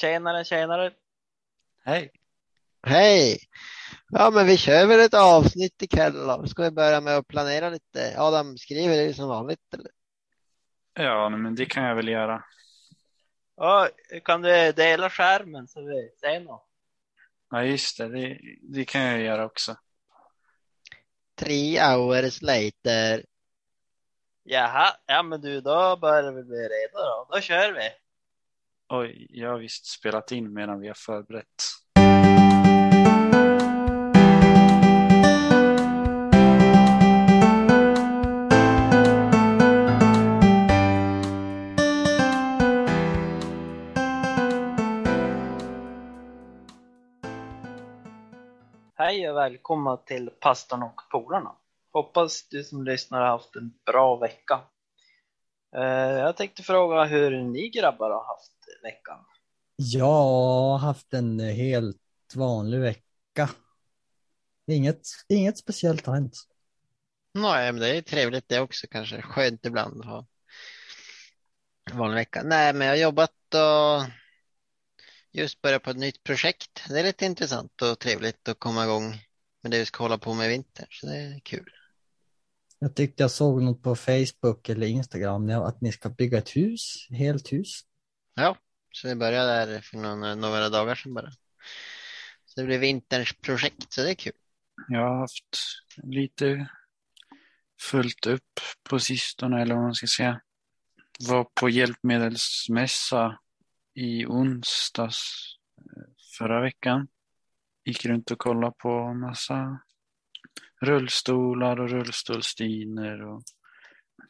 Tjenare, tjenare. Hej. Hej! Ja, men vi kör väl ett avsnitt ikväll då. Ska vi börja med att planera lite? Adam skriver det som vanligt eller? Ja, men det kan jag väl göra. Ja, kan du dela skärmen så vi ser något? Ja, just det. Det, det kan jag göra också. Three hours later. Jaha, ja men du, då börjar vi bli redo då. Då kör vi. Oj, jag har visst spelat in medan vi har förberett. Hej och välkomna till Pastan och polarna. Hoppas du som lyssnar har haft en bra vecka. Eh, jag tänkte fråga hur ni grabbar har haft veckan. Jag har haft en helt vanlig vecka. Inget, inget speciellt har hänt. Nej, men det är trevligt det också kanske. Skönt ibland att ha vanlig vecka. Nej, men jag har jobbat och just börjat på ett nytt projekt. Det är lite intressant och trevligt att komma igång med det vi ska hålla på med i vinter. Så det är kul. Jag tyckte jag såg något på Facebook eller Instagram att ni ska bygga ett hus, helt hus. Ja, så det började där för några, några dagar sedan bara. Så det blir vinterns projekt, så det är kul. Jag har haft lite fullt upp på sistone, eller vad man ska säga. Var på hjälpmedelsmässa i onsdags eh, förra veckan. Gick runt och kollade på massa rullstolar och rullstolsdyner och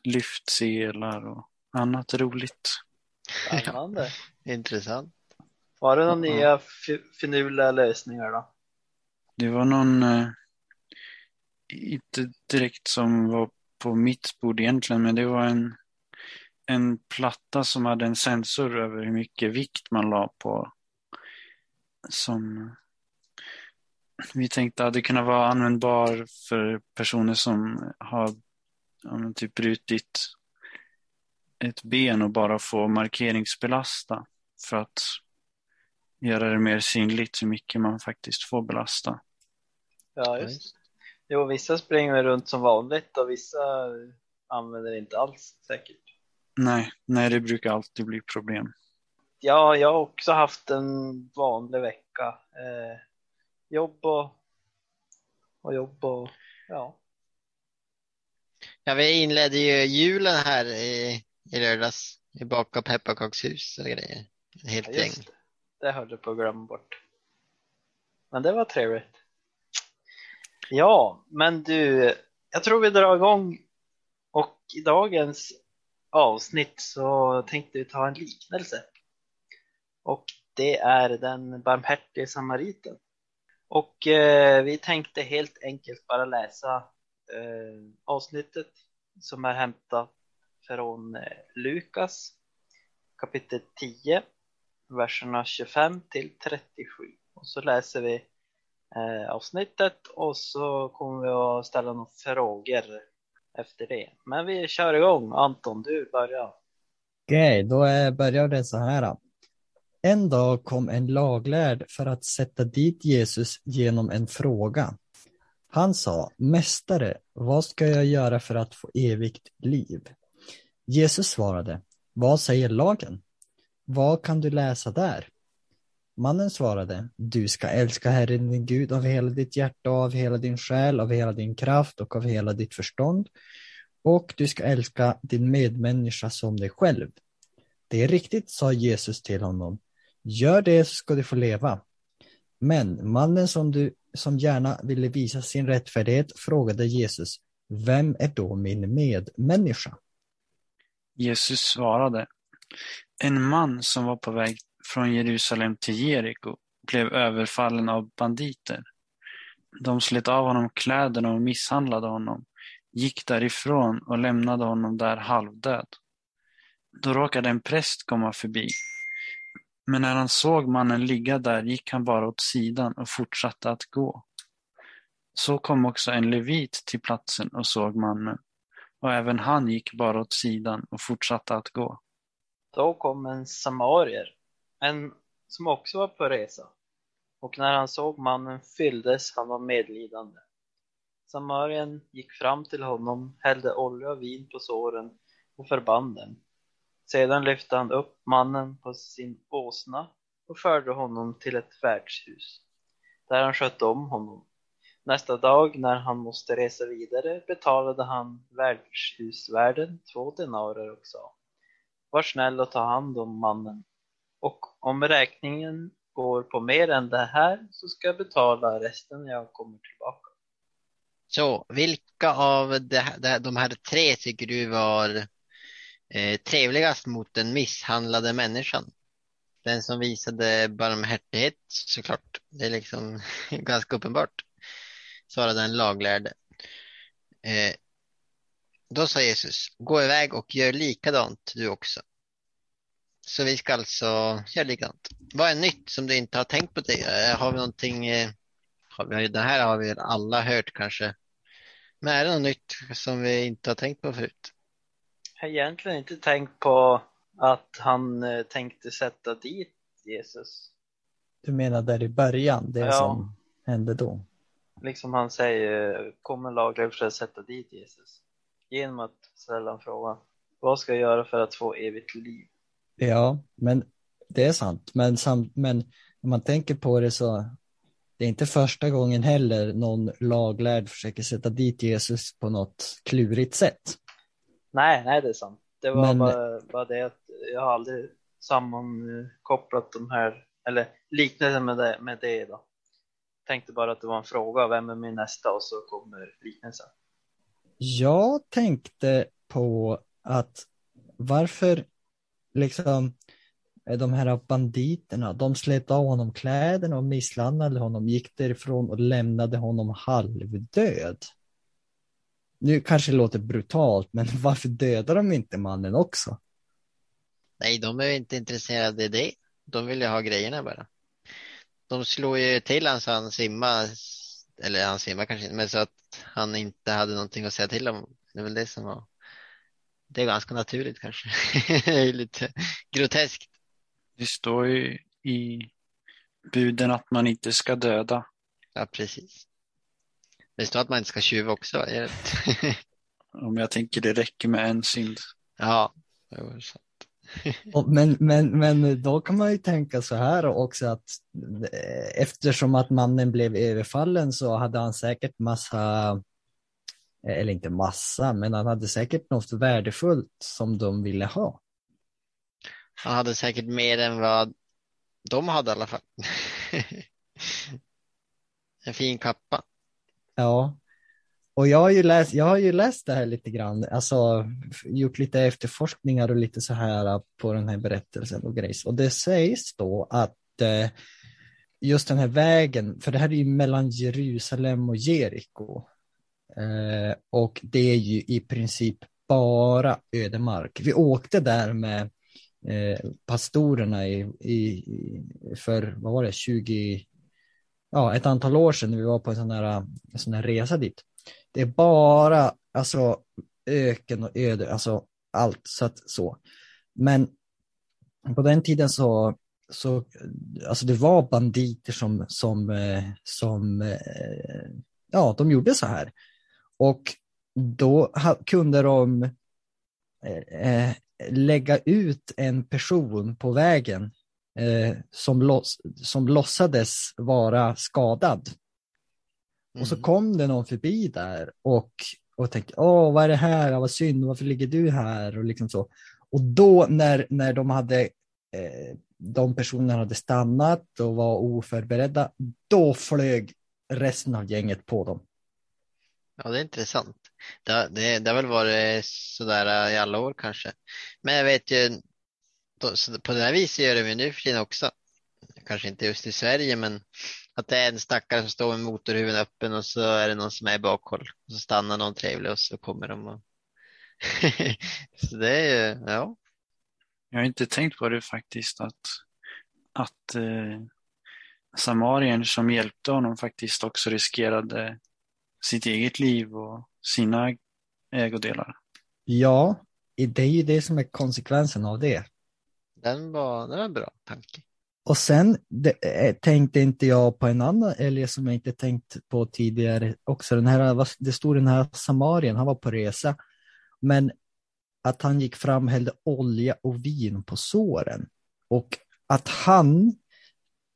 lyftselar och annat roligt. Spännande. Intressant. Var det några nya fi- finurliga lösningar då? Det var någon, eh, inte direkt som var på mitt bord egentligen, men det var en, en platta som hade en sensor över hur mycket vikt man la på. Som vi tänkte hade kunnat vara användbar för personer som har ja, typ brutit ett ben och bara få markeringsbelasta för att göra det mer synligt hur mycket man faktiskt får belasta. Ja, just Jo, vissa springer runt som vanligt och vissa använder inte alls säkert. Nej, nej, det brukar alltid bli problem. Ja, jag har också haft en vanlig vecka. Eh, jobb och, och jobb och ja. Ja, vi inledde ju julen här i, i lördags. Vi bakade pepparkakshus och grejer. Helt Ja, gäng. det. Höll jag på att glömma bort. Men det var trevligt. Ja, men du, jag tror vi drar igång och i dagens avsnitt så tänkte vi ta en liknelse. Och det är den barmhärtige samariten. Och eh, vi tänkte helt enkelt bara läsa eh, avsnittet som är hämtat från eh, Lukas kapitel 10 verserna 25 till 37. Och så läser vi eh, avsnittet och så kommer vi att ställa några frågor efter det. Men vi kör igång. Anton, du börjar. Okej, då börjar det så här. En dag kom en laglärd för att sätta dit Jesus genom en fråga. Han sa, Mästare, vad ska jag göra för att få evigt liv? Jesus svarade, Vad säger lagen? Vad kan du läsa där? Mannen svarade, Du ska älska Herren din Gud av hela ditt hjärta, av hela din själ, av hela din kraft och av hela ditt förstånd. Och du ska älska din medmänniska som dig själv. Det är riktigt, sa Jesus till honom. Gör det så ska du få leva. Men mannen som, du, som gärna ville visa sin rättfärdighet frågade Jesus, vem är då min medmänniska? Jesus svarade. En man som var på väg från Jerusalem till Jeriko blev överfallen av banditer. De slet av honom kläderna och misshandlade honom, gick därifrån och lämnade honom där halvdöd. Då råkade en präst komma förbi. Men när han såg mannen ligga där gick han bara åt sidan och fortsatte att gå. Så kom också en levit till platsen och såg mannen och även han gick bara åt sidan och fortsatte att gå. Då kom en samarier, en som också var på resa. Och när han såg mannen fylldes han av medlidande. Samarien gick fram till honom, hällde olja och vin på såren och förband dem. Sedan lyfte han upp mannen på sin åsna och förde honom till ett värdshus, där han skötte om honom. Nästa dag när han måste resa vidare betalade han värdshusvärden två denarer och sa Var snäll och ta hand om mannen och om räkningen går på mer än det här så ska jag betala resten när jag kommer tillbaka. Så vilka av det, det, de här tre tycker du var eh, trevligast mot den misshandlade människan? Den som visade barmhärtighet såklart. Det är liksom ganska uppenbart. Svarade den laglärde. Eh, då sa Jesus, gå iväg och gör likadant du också. Så vi ska alltså göra likadant. Vad är nytt som du inte har tänkt på tidigare? Har vi någonting, eh, har vi, det här har vi alla hört kanske. Men är det något nytt som vi inte har tänkt på förut? Jag har egentligen inte tänkt på att han eh, tänkte sätta dit Jesus. Du menar där i början, det Ja. som hände då? Liksom han säger, kommer att sätta dit Jesus? Genom att ställa en fråga, vad ska jag göra för att få evigt liv? Ja, men det är sant. Men, sam, men när man tänker på det så det är inte första gången heller någon laglärd försöker sätta dit Jesus på något klurigt sätt. Nej, nej det är sant. Det var Men- bara, bara det att jag har aldrig sammankopplat de här, eller liknelsen med det, med det då. Tänkte bara att det var en fråga, vem är min nästa? Och så kommer liknelsen. Jag tänkte på att varför liksom de här banditerna, de slet av honom kläderna och misshandlade honom, gick därifrån och lämnade honom halvdöd. Nu kanske det låter brutalt, men varför dödar de inte mannen också? Nej, de är inte intresserade i det. De vill ju ha grejerna bara. De slog ju till han så han simmade, eller han simmade kanske inte, men så att han inte hade någonting att säga till om. Det är väl det som var, det är ganska naturligt kanske. Det lite groteskt. Det står ju i buden att man inte ska döda. Ja, precis. Det står att man inte ska tjuva också. det- Om jag tänker det räcker med en synd. Ja, jo, så. Och, men, men, men då kan man ju tänka så här också att eh, eftersom att mannen blev överfallen så hade han säkert massa, eh, eller inte massa, men han hade säkert något värdefullt som de ville ha. Han hade säkert mer än vad de hade i alla fall. En fin kappa. Ja. Och jag har ju läst, jag har ju läst det här lite grann, alltså gjort lite efterforskningar och lite så här på den här berättelsen och grejs. Och det sägs då att eh, just den här vägen, för det här är ju mellan Jerusalem och Jeriko. Eh, och det är ju i princip bara ödemark. Vi åkte där med eh, pastorerna i, i, för, vad var det, 20, ja, ett antal år sedan när vi var på en sån här, en sån här resa dit. Det är bara alltså öken och öde, alltså allt så att så. Men på den tiden så, så alltså det var banditer som, som, eh, som eh, ja, de gjorde så här. Och då kunde de eh, eh, lägga ut en person på vägen eh, som, loss, som låtsades vara skadad. Och så Mm. kom det någon förbi där och, och tänkte, åh vad är det här, vad synd, varför ligger du här? Och liksom så. Och då när, när de hade, eh, de personerna hade stannat och var oförberedda, då flög resten av gänget på dem. Ja, det är intressant. Det, det, det har väl varit sådär i alla år kanske. Men jag vet ju, på det här viset gör de ju nu för tiden också. Kanske inte just i Sverige, men att det är en stackare som står med motorhuven öppen och så är det någon som är i bakhåll. Och så stannar någon trevlig och så kommer de och... Så det är ju, ja. Jag har inte tänkt på det faktiskt att, att eh, samarien som hjälpte honom faktiskt också riskerade sitt eget liv och sina ägodelar. Ja, det är ju det som är konsekvensen av det. Den var, den var en bra tanke. Och sen det, eh, tänkte inte jag på en annan älg som jag inte tänkt på tidigare också. Den här, det stod den här samarien, han var på resa. Men att han gick fram och hällde olja och vin på såren. Och att han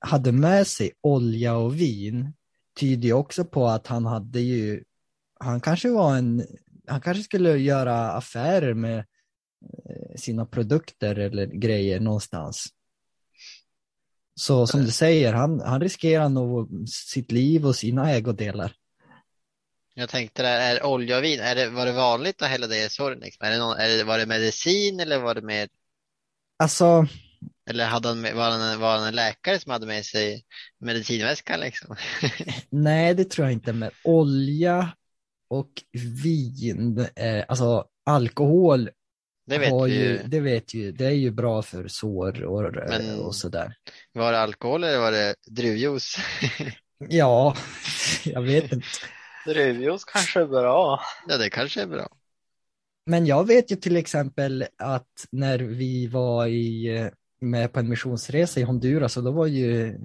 hade med sig olja och vin tyder ju också på att han hade ju, han kanske var en, han kanske skulle göra affärer med eh, sina produkter eller grejer någonstans. Så som du säger, han, han riskerar nog sitt liv och sina ägodelar. Jag tänkte där, är olja och vin, är det, var det vanligt att hälla det i såren? Liksom? Är det någon, är det, var det medicin eller var det med, Alltså, eller hade han var, han, var han en läkare som hade med sig medicinväskan liksom? nej det tror jag inte, men olja och vin, eh, alltså alkohol Det vet har vi ju, ju. det vet ju, det är ju bra för sår och, Men- och sådär. Var det alkohol eller var det druvjuice? Ja, jag vet inte. Druvjuice kanske är bra. Ja, det kanske är bra. Men jag vet ju till exempel att när vi var i, med på en missionsresa i Honduras, och då var ju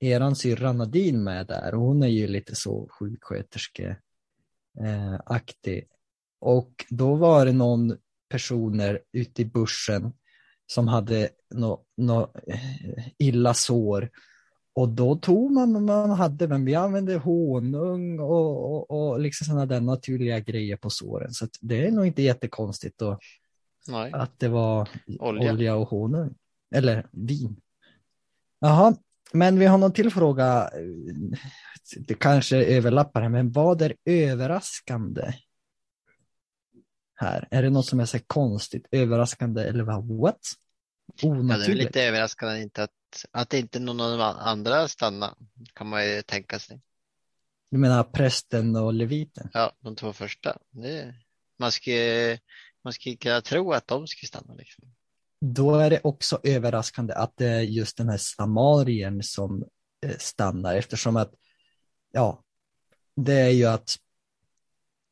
eran syrra Nadine med där och hon är ju lite så sjuksköterske eh. Och då var det någon personer ute i bussen som hade något nå, illa sår. Och då tog man, man hade, men vi använde honung och, och, och liksom sådana där naturliga grejer på såren. Så det är nog inte jättekonstigt då, Nej. att det var Olja. olja. och honung. Eller vin. Jaha, men vi har någon till fråga. Det kanske överlappar men vad är överraskande? Här, är det något som är så konstigt, överraskande eller vad? What? Ja, det är Onaturligt? lite överraskande inte att, att inte någon av de andra stannar, kan man ju tänka sig. Du menar prästen och leviten? Ja, de två första. Det, man skulle, man kunna tro att de skulle stanna liksom. Då är det också överraskande att det är just den här samarien som eh, stannar eftersom att, ja, det är ju att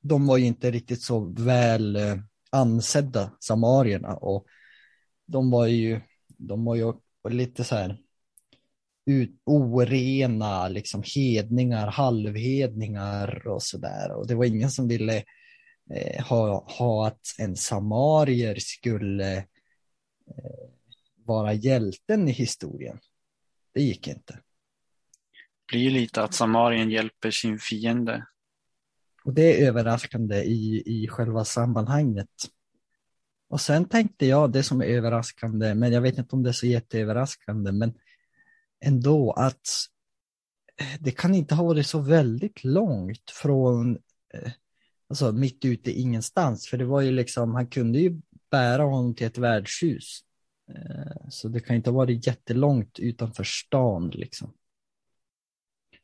de var ju inte riktigt så väl eh, ansedda samarierna och de var ju, de var ju lite så här ut, orena, liksom hedningar, halvhedningar och sådär och det var ingen som ville eh, ha, ha att en samarier skulle eh, vara hjälten i historien. Det gick inte. Det blir lite att Samarien hjälper sin fiende. Och det är överraskande i, i själva sammanhanget. Och sen tänkte jag det som är överraskande, men jag vet inte om det är så jätteöverraskande, men ändå att det kan inte ha varit så väldigt långt från, eh, alltså mitt ute i ingenstans, för det var ju liksom, han kunde ju bära honom till ett värdshus. Eh, Så det kan inte ha varit jättelångt utanför stan liksom.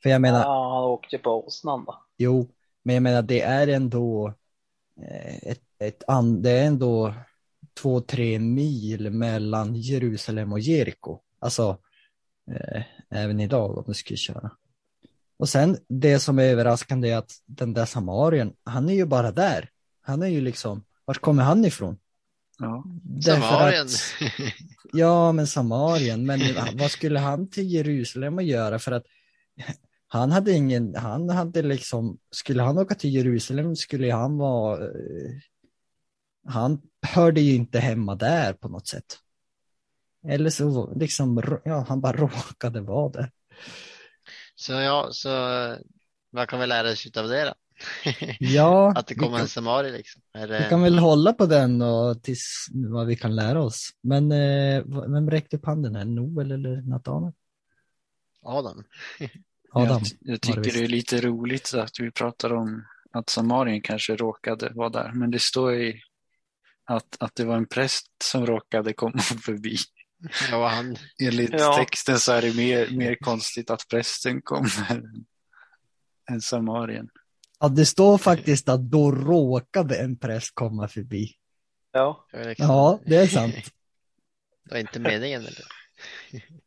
För jag menar, Ja, han åkte på åsnan då. Jo, men jag menar det är ändå eh, ett, ett an, det är ändå två, tre mil mellan Jerusalem och Jeriko. Alltså eh, även idag om du skulle köra. Och sen det som är överraskande är att den där samarien, han är ju bara där. Han är ju liksom, vart kommer han ifrån? Ja. Samarien. Att, ja, men Samarien, men vad skulle han till Jerusalem att göra? För att han hade ingen, han hade liksom, skulle han åka till Jerusalem skulle han vara, eh, han hörde ju inte hemma där på något sätt. Eller så liksom, ja, han bara råkade vara där. Så ja, så vad kan vi lära oss av det då? Ja, Att det kommer kan, en samari liksom. Är vi det... kan väl hålla på den och tills vad vi kan lära oss. Men eh, vem räckte upp handen här? Noel eller Natanael? Adam. Adam. Jag, jag det tycker visst. det är lite roligt att vi pratar om att Samarien kanske råkade vara där. Men det står ju att, att det var en präst som råkade komma förbi. Ja, han, Enligt Ja. texten så är det mer, mer konstigt att prästen kommer än- än Samarien. Ja, det står faktiskt att då råkade en präst komma förbi. Ja, det Ja, det är sant. det var inte meningen eller?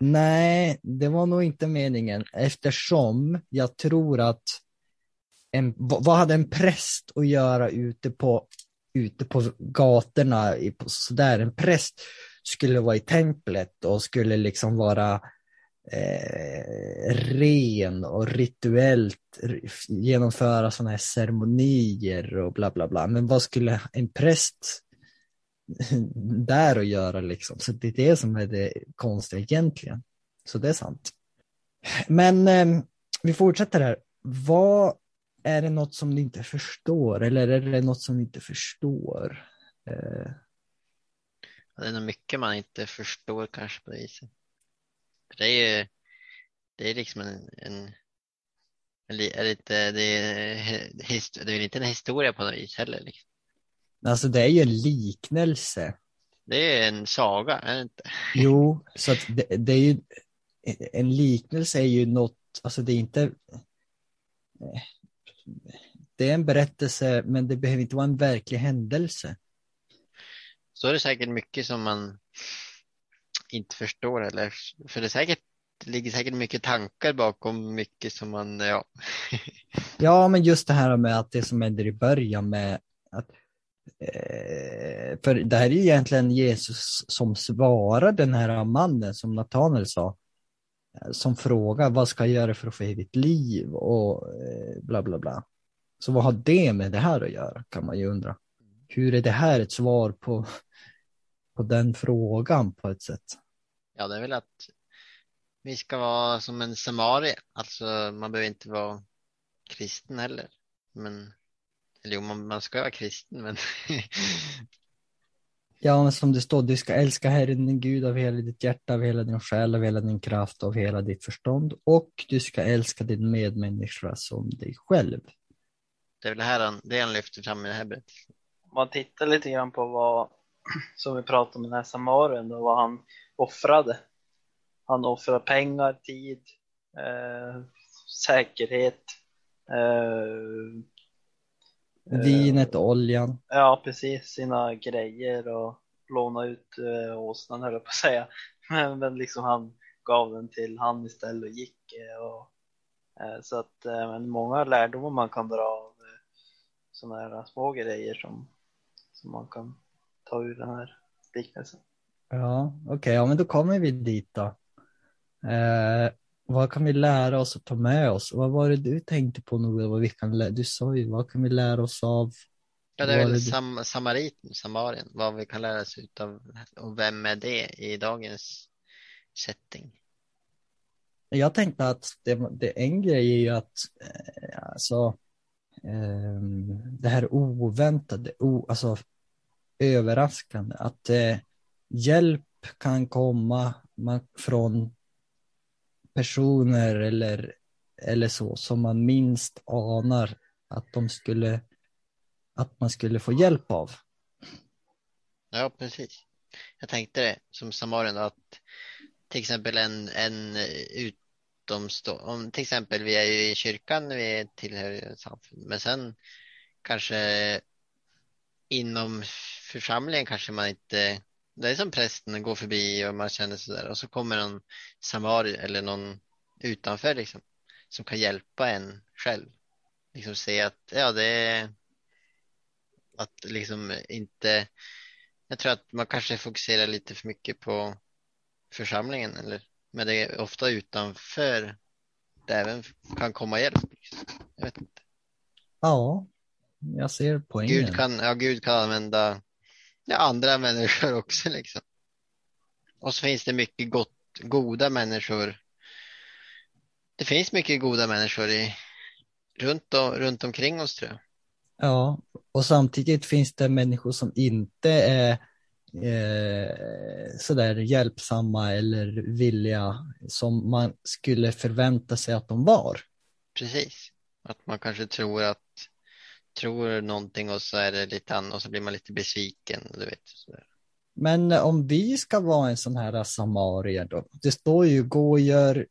Nej, det var nog inte meningen eftersom jag tror att en, vad hade en präst att göra ute på, ute på gatorna, i- på, sådär, en präst skulle vara i templet och skulle liksom vara eh, ren och rituellt genomföra sådana här ceremonier och bla bla bla. Men vad skulle en präst där att göra liksom? Så det är det som är det konstiga egentligen. Så det är sant. Men eh, vi fortsätter här. Vad är det något som ni inte förstår eller är det något som ni inte förstår? Eh, Det är nog mycket man inte förstår kanske på det viset. För det är ju, det är liksom en, en, en en lite, det, är, det är väl inte en historia på något vis heller. Liksom alltså det är ju en liknelse. Det är en saga, är det inte? Jo, så att det, det är ju en liknelse är ju något, alltså det är inte det är en berättelse men det behöver inte vara en verklig händelse. Så är det säkert mycket som man inte förstår eller för det är säkert det ligger säkert mycket tankar bakom mycket som man, ja. Ja, men just det här med att det som händer i början med att Eh, för det här är ju egentligen Jesus som svarar den här mannen som Nathanael sa eh, som frågar vad ska jag göra för att få evigt liv och eh, bla bla bla. Så vad har det med det här att göra kan man ju undra. Hur är det här ett svar på, på den frågan på ett sätt? Ja, det är väl att vi ska vara som en samarie, alltså man behöver inte vara kristen heller. Men, eller jo, man, man ska vara kristen, men Ja, men som det står, du ska älska Herren din Gud av hela ditt hjärta, av hela din själ, av hela din kraft, av hela ditt förstånd och du ska älska din medmänniska som dig själv. det är väl det här han, det han lyfter fram i det här berättelsen. Om man tittar lite grann på vad, som vi pratade om den här samarien och vad han offrade. Han offrade pengar, tid, eh, säkerhet. Eh, Vinet oljan. ja, precis, sina grejer och låna ut eh, åsnan höll jag på att säga. Men, men liksom han gav den till han istället och gick. Eh, och, eh, så att eh, men många lärdomar man kan dra av eh, sådana här små grejer som, som man kan ta ur den här liknelsen. Ja, okej, ja men då kommer vi dit då. Eh, vad kan vi lära oss att ta med oss? Vad var det du tänkte på? Vad vi kan lä- du sa ju, vad kan vi lära oss av? Ja, det är väl det- sam, samariten, samarien, vad vi kan lära oss utav och vem är det i dagens setting? Jag tänkte att det, det en grej är ju att eh, alltså, ehm, det här oväntade, o, alltså överraskande, att eh, hjälp kan komma man, från personer eller, eller så som man minst anar att de skulle att man skulle få hjälp av. Ja, precis. Jag tänkte det som samarien att till exempel en, en utomstående, om till exempel vi är ju i kyrkan, vi tillhör samfund, men sen kanske inom församlingen kanske man inte, det är som prästen går förbi och man känner sådär och så kommer någon samarie eller någon utanför liksom som kan hjälpa en själv. Liksom se att ja, det är att liksom inte jag tror att man kanske fokuserar lite för mycket på församlingen eller men det är ofta utanför det även kan komma hjälp. Jag vet inte. Ja, jag ser poängen. Gud kan, ja, Gud kan använda ja, andra människor också liksom. Och så finns det mycket gott, goda människor. Det finns mycket goda människor i, runt, om, runt omkring oss tror jag. Ja, och samtidigt finns det människor som inte är eh, sådär hjälpsamma eller villiga som man skulle förvänta sig att de var. Precis. Att man kanske tror att tror någonting och så är det lite annat och så blir man lite besviken. Du vet, sådär. Men om vi ska vara en sån här samarier då, det står ju gå och gör,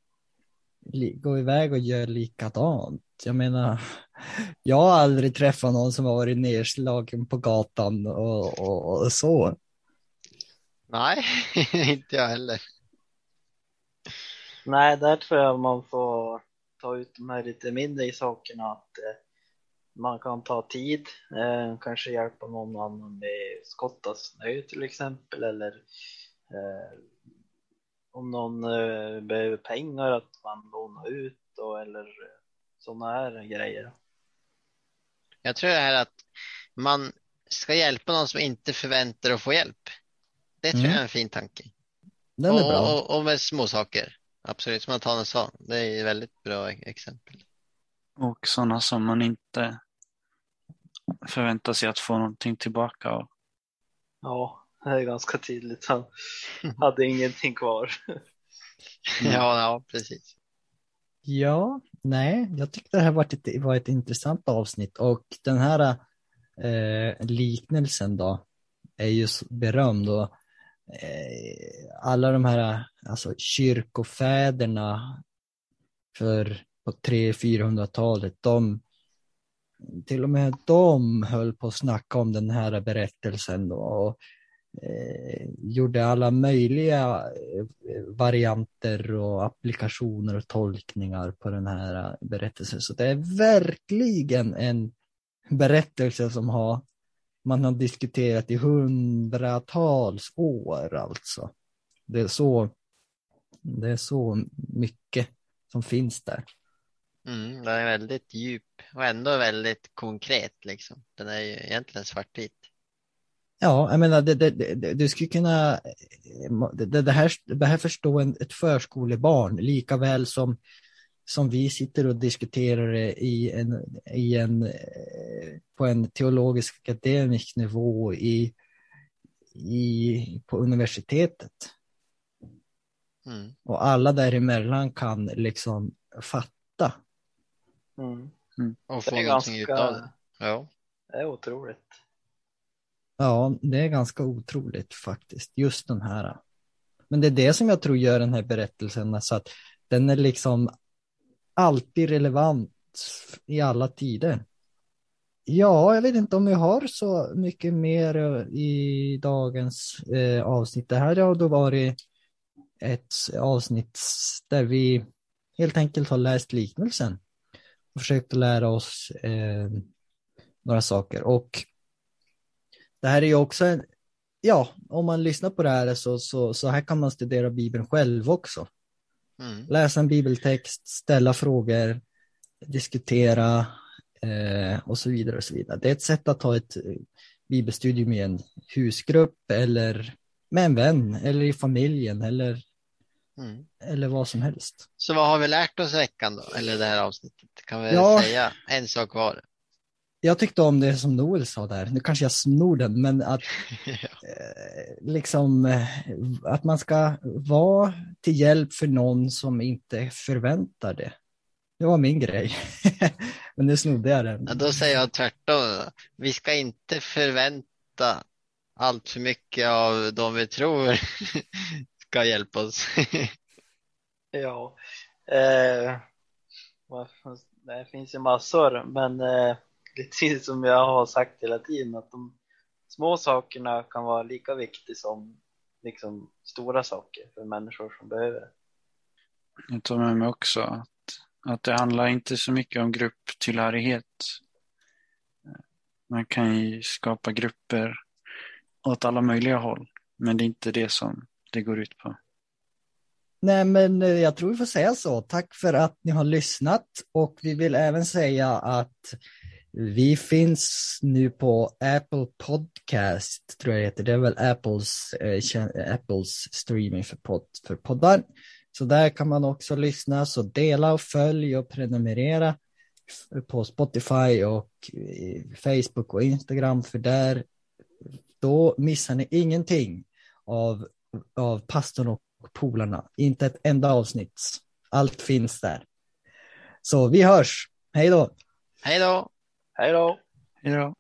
gå iväg och gör likadant. Jag menar, jag har aldrig träffat någon som har varit nedslagen på gatan och, och, och så. Nej, inte jag heller. Nej, där tror jag man får ta ut de här lite mindre sakerna. Att eh, man kan ta tid, eh, kanske hjälpa någon annan med skotta snö till exempel eller Eh, om någon eh, behöver pengar att man lånar ut då, eller sådana här grejer. Jag tror det här att man ska hjälpa någon som inte förväntar att få hjälp. Det tror Mm. jag är en fin tanke. Den är och, bra. och, och med små saker. Absolut, som Antanen sa. Det är ett väldigt bra exempel. Och sådana som man inte förväntar sig att få någonting tillbaka av. Ja, det är ganska tydligt. Han hade ingenting kvar. Ja, ja, precis. Ja, nej, jag tyckte det här var ett, var ett intressant avsnitt och den här eh, liknelsen då är ju berömd och eh, alla de här alltså kyrkofäderna för på 300-400-talet, de till och med de höll på att snacka om den här berättelsen då och eh, gjorde alla möjliga eh, varianter och applikationer och tolkningar på den här eh, berättelsen. Så det är verkligen en berättelse som har man har diskuterat i hundratals år alltså. Det är så, det är så mycket som finns där. Mm, den är väldigt djup och ändå väldigt konkret liksom. Den är ju egentligen svartvit. Ja, jag menar, det, det, det, du skulle kunna, det, här, det här förstår en, ett förskolebarn lika väl som, som vi sitter och diskuterar det i en, i en, eh, på en teologisk akademisk nivå i, i, på universitetet. Mm. Och alla däremellan kan liksom fatta. Mm. Och Det få är någonting utav det. ganska, Ja. det är otroligt. Ja, det är ganska otroligt faktiskt, just den här. Men det är det som jag tror gör den här berättelsen, alltså att den är liksom alltid relevant i alla tider. Ja, jag vet inte om vi har så mycket mer eh, i dagens eh, avsnitt. Det här har då varit ett avsnitt där vi helt enkelt har läst liknelsen och försökt att lära oss eh, några saker. Och det här är ju också en, ja, om man lyssnar på det här så, så, så här kan man studera Bibeln själv också. Mm. Läsa en bibeltext, ställa frågor, diskutera eh, och så vidare och så vidare. Det är ett sätt att ha ett eh, bibelstudium i en husgrupp eller med en vän eller i familjen eller, Mm. eller vad som helst. Så vad har vi lärt oss veckan då? Eller det här avsnittet? Kan vi Ja. säga en sak var? Jag tyckte om det som Noel sa där, nu kanske jag snor den, men att ja. eh, liksom eh, att man ska vara till hjälp för någon som inte förväntar det. Det var min grej. men nu snodde jag den. Ja, då säger jag tvärtom. Vi ska inte förvänta allt för mycket av de vi tror ska hjälpa oss. Ja, eh, det finns ju massor, men eh, lite som jag har sagt hela tiden att de små sakerna kan vara lika viktiga som liksom stora saker för människor som behöver det. Jag tar med mig också att, att det handlar inte så mycket om grupptillhörighet. Man kan ju skapa grupper åt alla möjliga håll, men det är inte det som det går ut på. Nej, men eh, jag tror vi får säga så. Tack för att ni har lyssnat och vi vill även säga att vi finns nu på Apple Podcast, tror jag det heter. Det är väl Apples, eh, Apples streaming för, podd, för poddar. Så där kan man också lyssna, så dela och följ och prenumerera på Spotify och eh, Facebook och Instagram, för där då missar ni ingenting av, av pastorn och polarna. Inte ett enda avsnitt. Allt finns där. Så vi hörs. Hej då! Hej då! Hej då! Hej då!